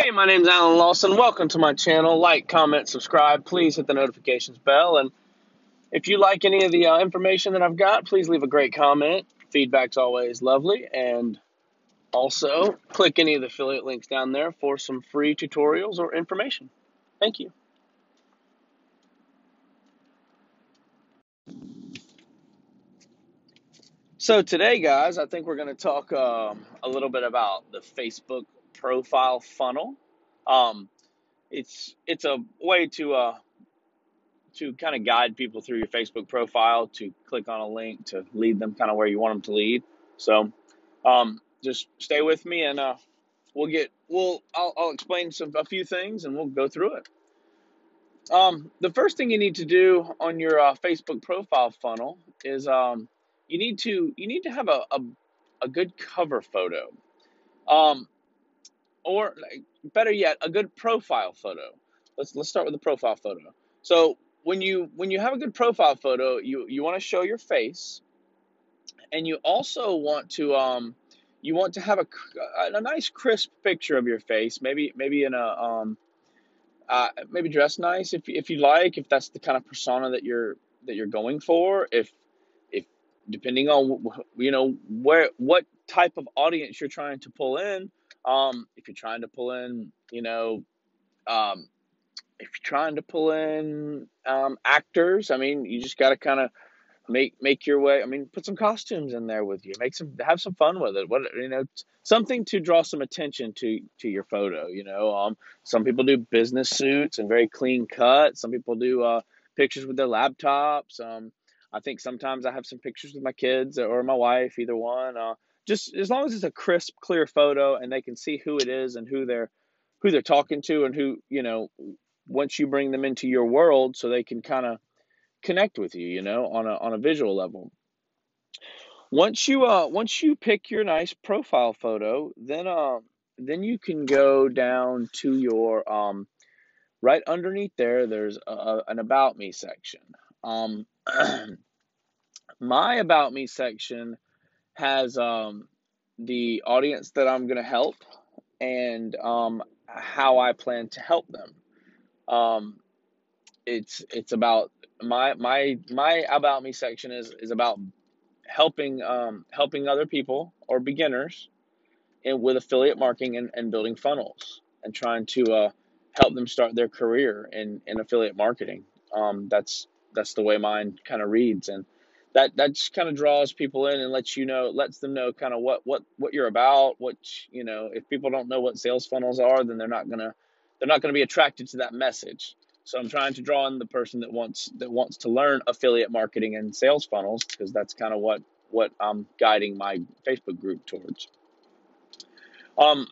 Hey, my name's Alan Lawson. Welcome to my channel. Like, comment, subscribe. Please hit the notifications bell. And if you like any of the uh, information that I've got, please leave a great comment. Feedback's always lovely. And also, click any of the affiliate links down there for some free tutorials or information. Thank you. So, today, guys, I think we're going to talk um, a little bit about the Facebook profile funnel. Um, it's it's a way to uh, to kind of guide people through your Facebook profile to click on a link to lead them kind of where you want them to lead. So um, just stay with me and uh, we'll get we'll I'll, I'll explain some a few things and we'll go through it. Um, the first thing you need to do on your uh, Facebook profile funnel is um, you need to you need to have a, a, a good cover photo. Um, or like, better yet, a good profile photo. Let's let's start with the profile photo. So when you when you have a good profile photo, you you want to show your face, and you also want to um you want to have a a nice crisp picture of your face. Maybe maybe in a um uh, maybe dress nice if if you like if that's the kind of persona that you're that you're going for. If if depending on you know where what type of audience you're trying to pull in um, if you're trying to pull in, you know, um, if you're trying to pull in um, actors, I mean, you just got to kind of make make your way. I mean, put some costumes in there with you. Make some have some fun with it. What you know, something to draw some attention to to your photo. You know, um, some people do business suits and very clean cut. Some people do uh, pictures with their laptops. Um, I think sometimes I have some pictures with my kids or my wife, either one. Uh, just as long as it's a crisp, clear photo and they can see who it is and who they're who they're talking to and who you know once you bring them into your world so they can kind of connect with you you know on a on a visual level. Once you uh once you pick your nice profile photo then uh then you can go down to your um right underneath there there's a, an about me section. Um my about me section has um, the audience that I'm going to help and um, how I plan to help them. Um, it's it's about my my my about me section is is about helping um, helping other people or beginners and with affiliate marketing and, and building funnels and trying to uh, help them start their career in, in affiliate marketing. Um, that's that's the way mine kind of reads and that that just kind of draws people in and lets you know lets them know kind of what what what you're about what you know if people don't know what sales funnels are then they're not gonna they're not gonna be attracted to that message. So i'm trying to draw in the person that wants that wants to learn affiliate marketing and sales funnels because that's kind of what what i'm guiding my facebook group towards. Um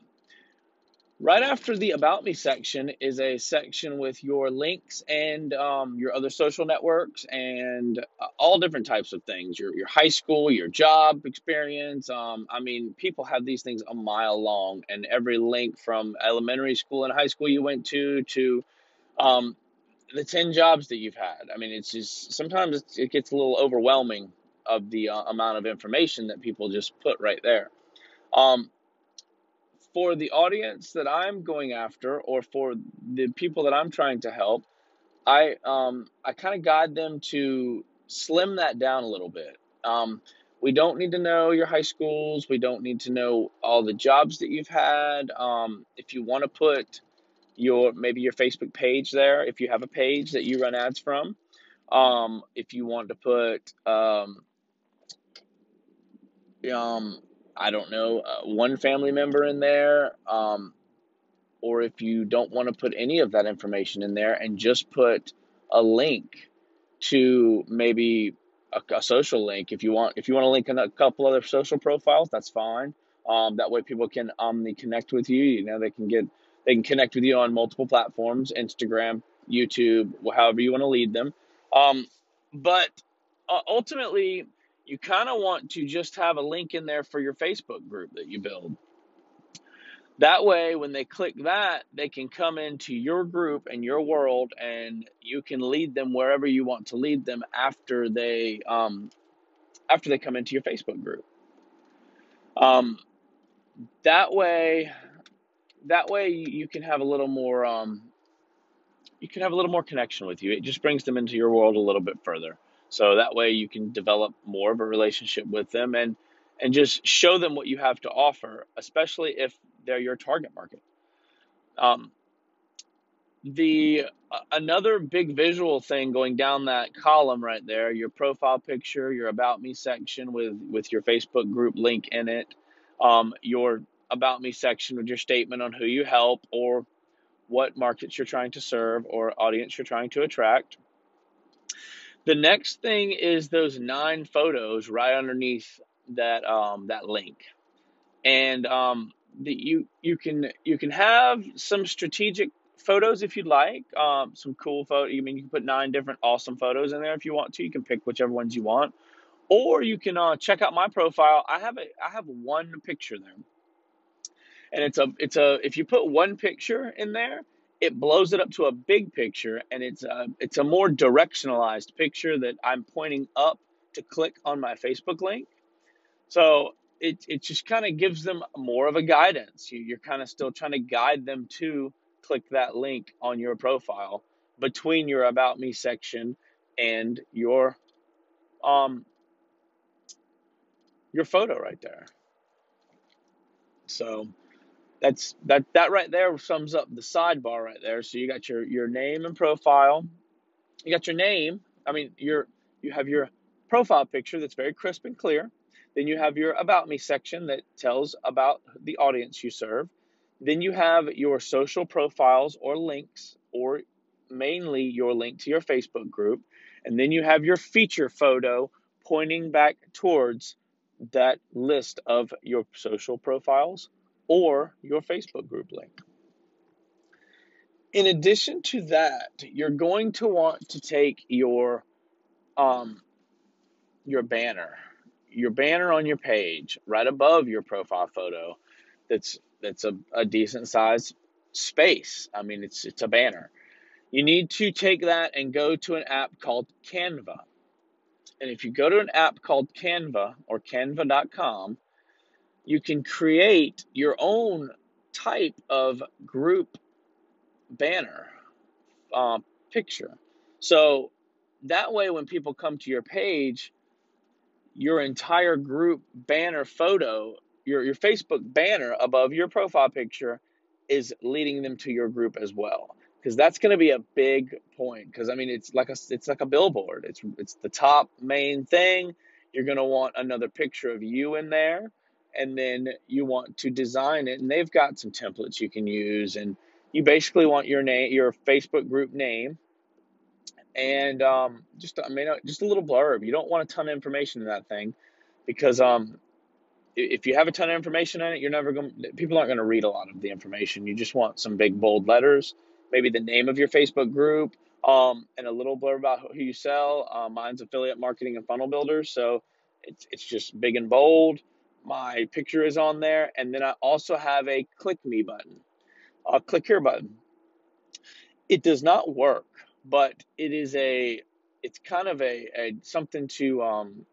Right after the About Me section is a section with your links and um, your other social networks and uh, all different types of things. Your your high school, your job experience. Um, I mean, people have these things a mile long, and every link from elementary school and high school you went to to um, the ten jobs that you've had. I mean, it's just sometimes it gets a little overwhelming of the uh, amount of information that people just put right there. Um, for the audience that I'm going after or for the people that I'm trying to help, I um, I kind of guide them to slim that down a little bit. Um, we don't need to know your high schools. We don't need to know all the jobs that you've had. Um, if you want to put your maybe your Facebook page there, if you have a page that you run ads from, um, if you want to put um, um, I don't know, uh, one family member in there, um, or if you don't want to put any of that information in there and just put a link to maybe a, a social link. If you want, if you want to link in a couple other social profiles, that's fine. Um, that way, people can omni connect with you. You know, they can get they can connect with you on multiple platforms: Instagram, YouTube, however you want to lead them. Um, but uh, ultimately, you kind of want to just have a link in there for your Facebook group that you build. That way, when they click that, they can come into your group and your world, and you can lead them wherever you want to lead them after they um, after they come into your Facebook group. Um, that way, that way you, can have a little more um, you can have a little more connection with you. It just brings them into your world a little bit further. So that way you can develop more of a relationship with them and and just show them what you have to offer, especially if they're your target market. Um, the uh, another big visual thing going down that column right there, your profile picture, your about me section with with your Facebook group link in it, um, your about me section with your statement on who you help or what markets you're trying to serve or audience you're trying to attract. The next thing is those nine photos right underneath that um, that link, and um, the, you you can you can have some strategic photos if you'd like. Um, some cool photo. You mean you can put nine different awesome photos in there if you want to. You can pick whichever ones you want, or you can uh, check out my profile. I have a I have one picture there, and it's a it's a if you put one picture in there, it blows it up to a big picture, and it's a it's a more directionalized picture that I'm pointing up to click on my Facebook link. So it it just kind of gives them more of a guidance. You, you're kind of still trying to guide them to click that link on your profile between your about me section and your um your photo right there. So that's that that right there sums up the sidebar right there. So you got your your name and profile. You got your name. I mean, your you have your profile picture that's very crisp and clear. Then you have your about me section that tells about the audience you serve. Then you have your social profiles or links, or mainly your link to your Facebook group. And then you have your feature photo pointing back towards that list of your social profiles or your Facebook group link. In addition to that, you're going to want to take your um, your banner, your banner on your page, right above your profile photo. That's that's a, a decent size space. I mean, it's it's a banner. You need to take that and go to an app called Canva. And if you go to an app called Canva or canva.com, you can create your own type of group banner uh, picture. So that way, when people come to your page, your entire group banner photo your, your Facebook banner above your profile picture is leading them to your group as well. Because that's going to be a big point because I mean it's like a it's like a billboard. It's it's the top main thing. You're going to want another picture of you in there and then you want to design it and they've got some templates you can use and you basically want your name your Facebook group name and um, just I mean just a little blurb you don't want a ton of information in that thing because um, if you have a ton of information in it, you're never going. People aren't going to read a lot of the information. You just want some big bold letters, maybe the name of your Facebook group, um, and a little blurb about who you sell. Uh, mine's affiliate marketing and funnel builders, so it's it's just big and bold. My picture is on there, and then I also have a click me button, a click here button. It does not work, but it is a it's kind of a, a something to um,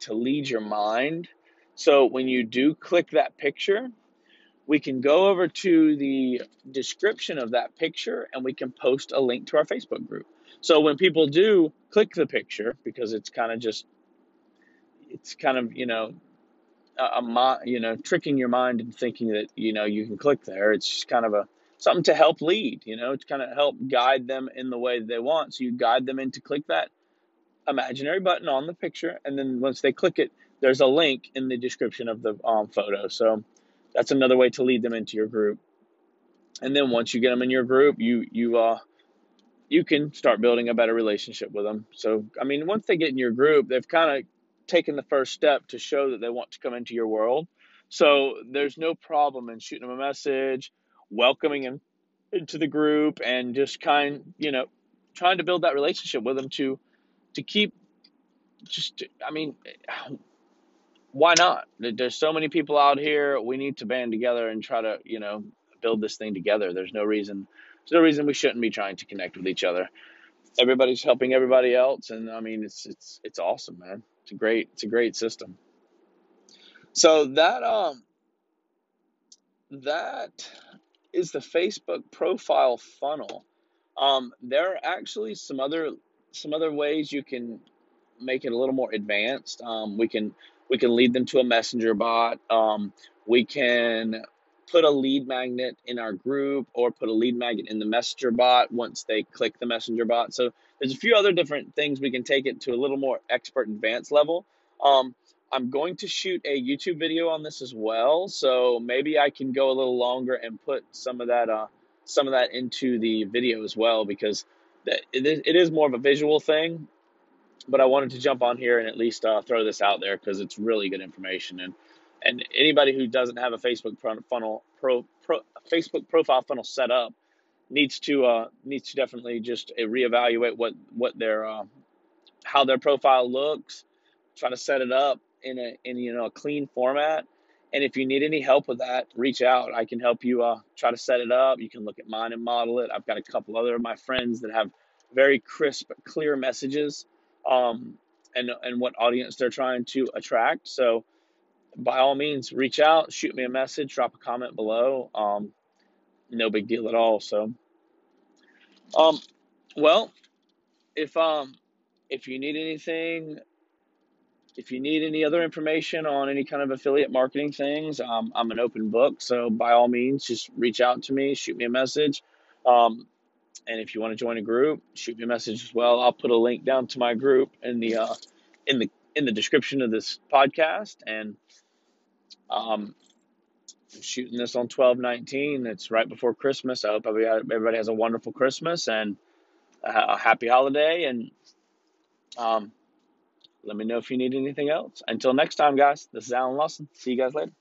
to lead your mind so when you do click that picture, we can go over to the description of that picture and we can post a link to our Facebook group. So when people do click the picture, because it's kind of just, it's kind of, you know, a, a you know, tricking your mind and thinking that, you know, you can click there. It's just kind of a, something to help lead, you know, to kind of help guide them in the way they want. So you guide them into click that imaginary button on the picture. And then once they click it, there's a link in the description of the um, photo. So that's another way to lead them into your group. And then once you get them in your group, you you uh you can start building a better relationship with them. So I mean, once they get in your group, they've kind of taken the first step to show that they want to come into your world. So there's no problem in shooting them a message, welcoming them into the group, and just kind you know trying to build that relationship with them to to keep just I mean why not? There's so many people out here. We need to band together and try to, you know, build this thing together. There's no reason. There's no reason we shouldn't be trying to connect with each other. Everybody's helping everybody else, and I mean, it's it's it's awesome, man. It's a great it's a great system. So that um that is the Facebook profile funnel. Um, there are actually some other some other ways you can make it a little more advanced. Um, we can we can lead them to a messenger bot. Um, we can put a lead magnet in our group or put a lead magnet in the messenger bot once they click the messenger bot. So there's a few other different things we can take it to a little more expert advanced level. Um, I'm going to shoot a YouTube video on this as well, so maybe I can go a little longer and put some of that uh, some of that into the video as well because it is more of a visual thing. But I wanted to jump on here and at least uh, throw this out there because it's really good information and and anybody who doesn't have a Facebook funnel pro, pro Facebook profile funnel set up needs to uh, needs to definitely just reevaluate what what their uh, how their profile looks, try to set it up in a in you know a clean format. And if you need any help with that, reach out. I can help you uh, try to set it up. You can look at mine and model it. I've got a couple other of my friends that have very crisp, clear messages, um, and and what audience they're trying to attract. So, by all means, reach out, shoot me a message, drop a comment below. Um, no big deal at all. So, um, well, if um, if you need anything if you need any other information on any kind of affiliate marketing things, um, I'm an open book. So by all means, just reach out to me, shoot me a message. Um, and if you want to join a group, shoot me a message as well. I'll put a link down to my group in the uh, in the in the description of this podcast. And um, I'm shooting this on 1219. It's right before Christmas. I hope everybody has a wonderful Christmas and a happy holiday. And um, let me know if you need anything else. Until next time, guys, this is Alan Lawson. See you guys later.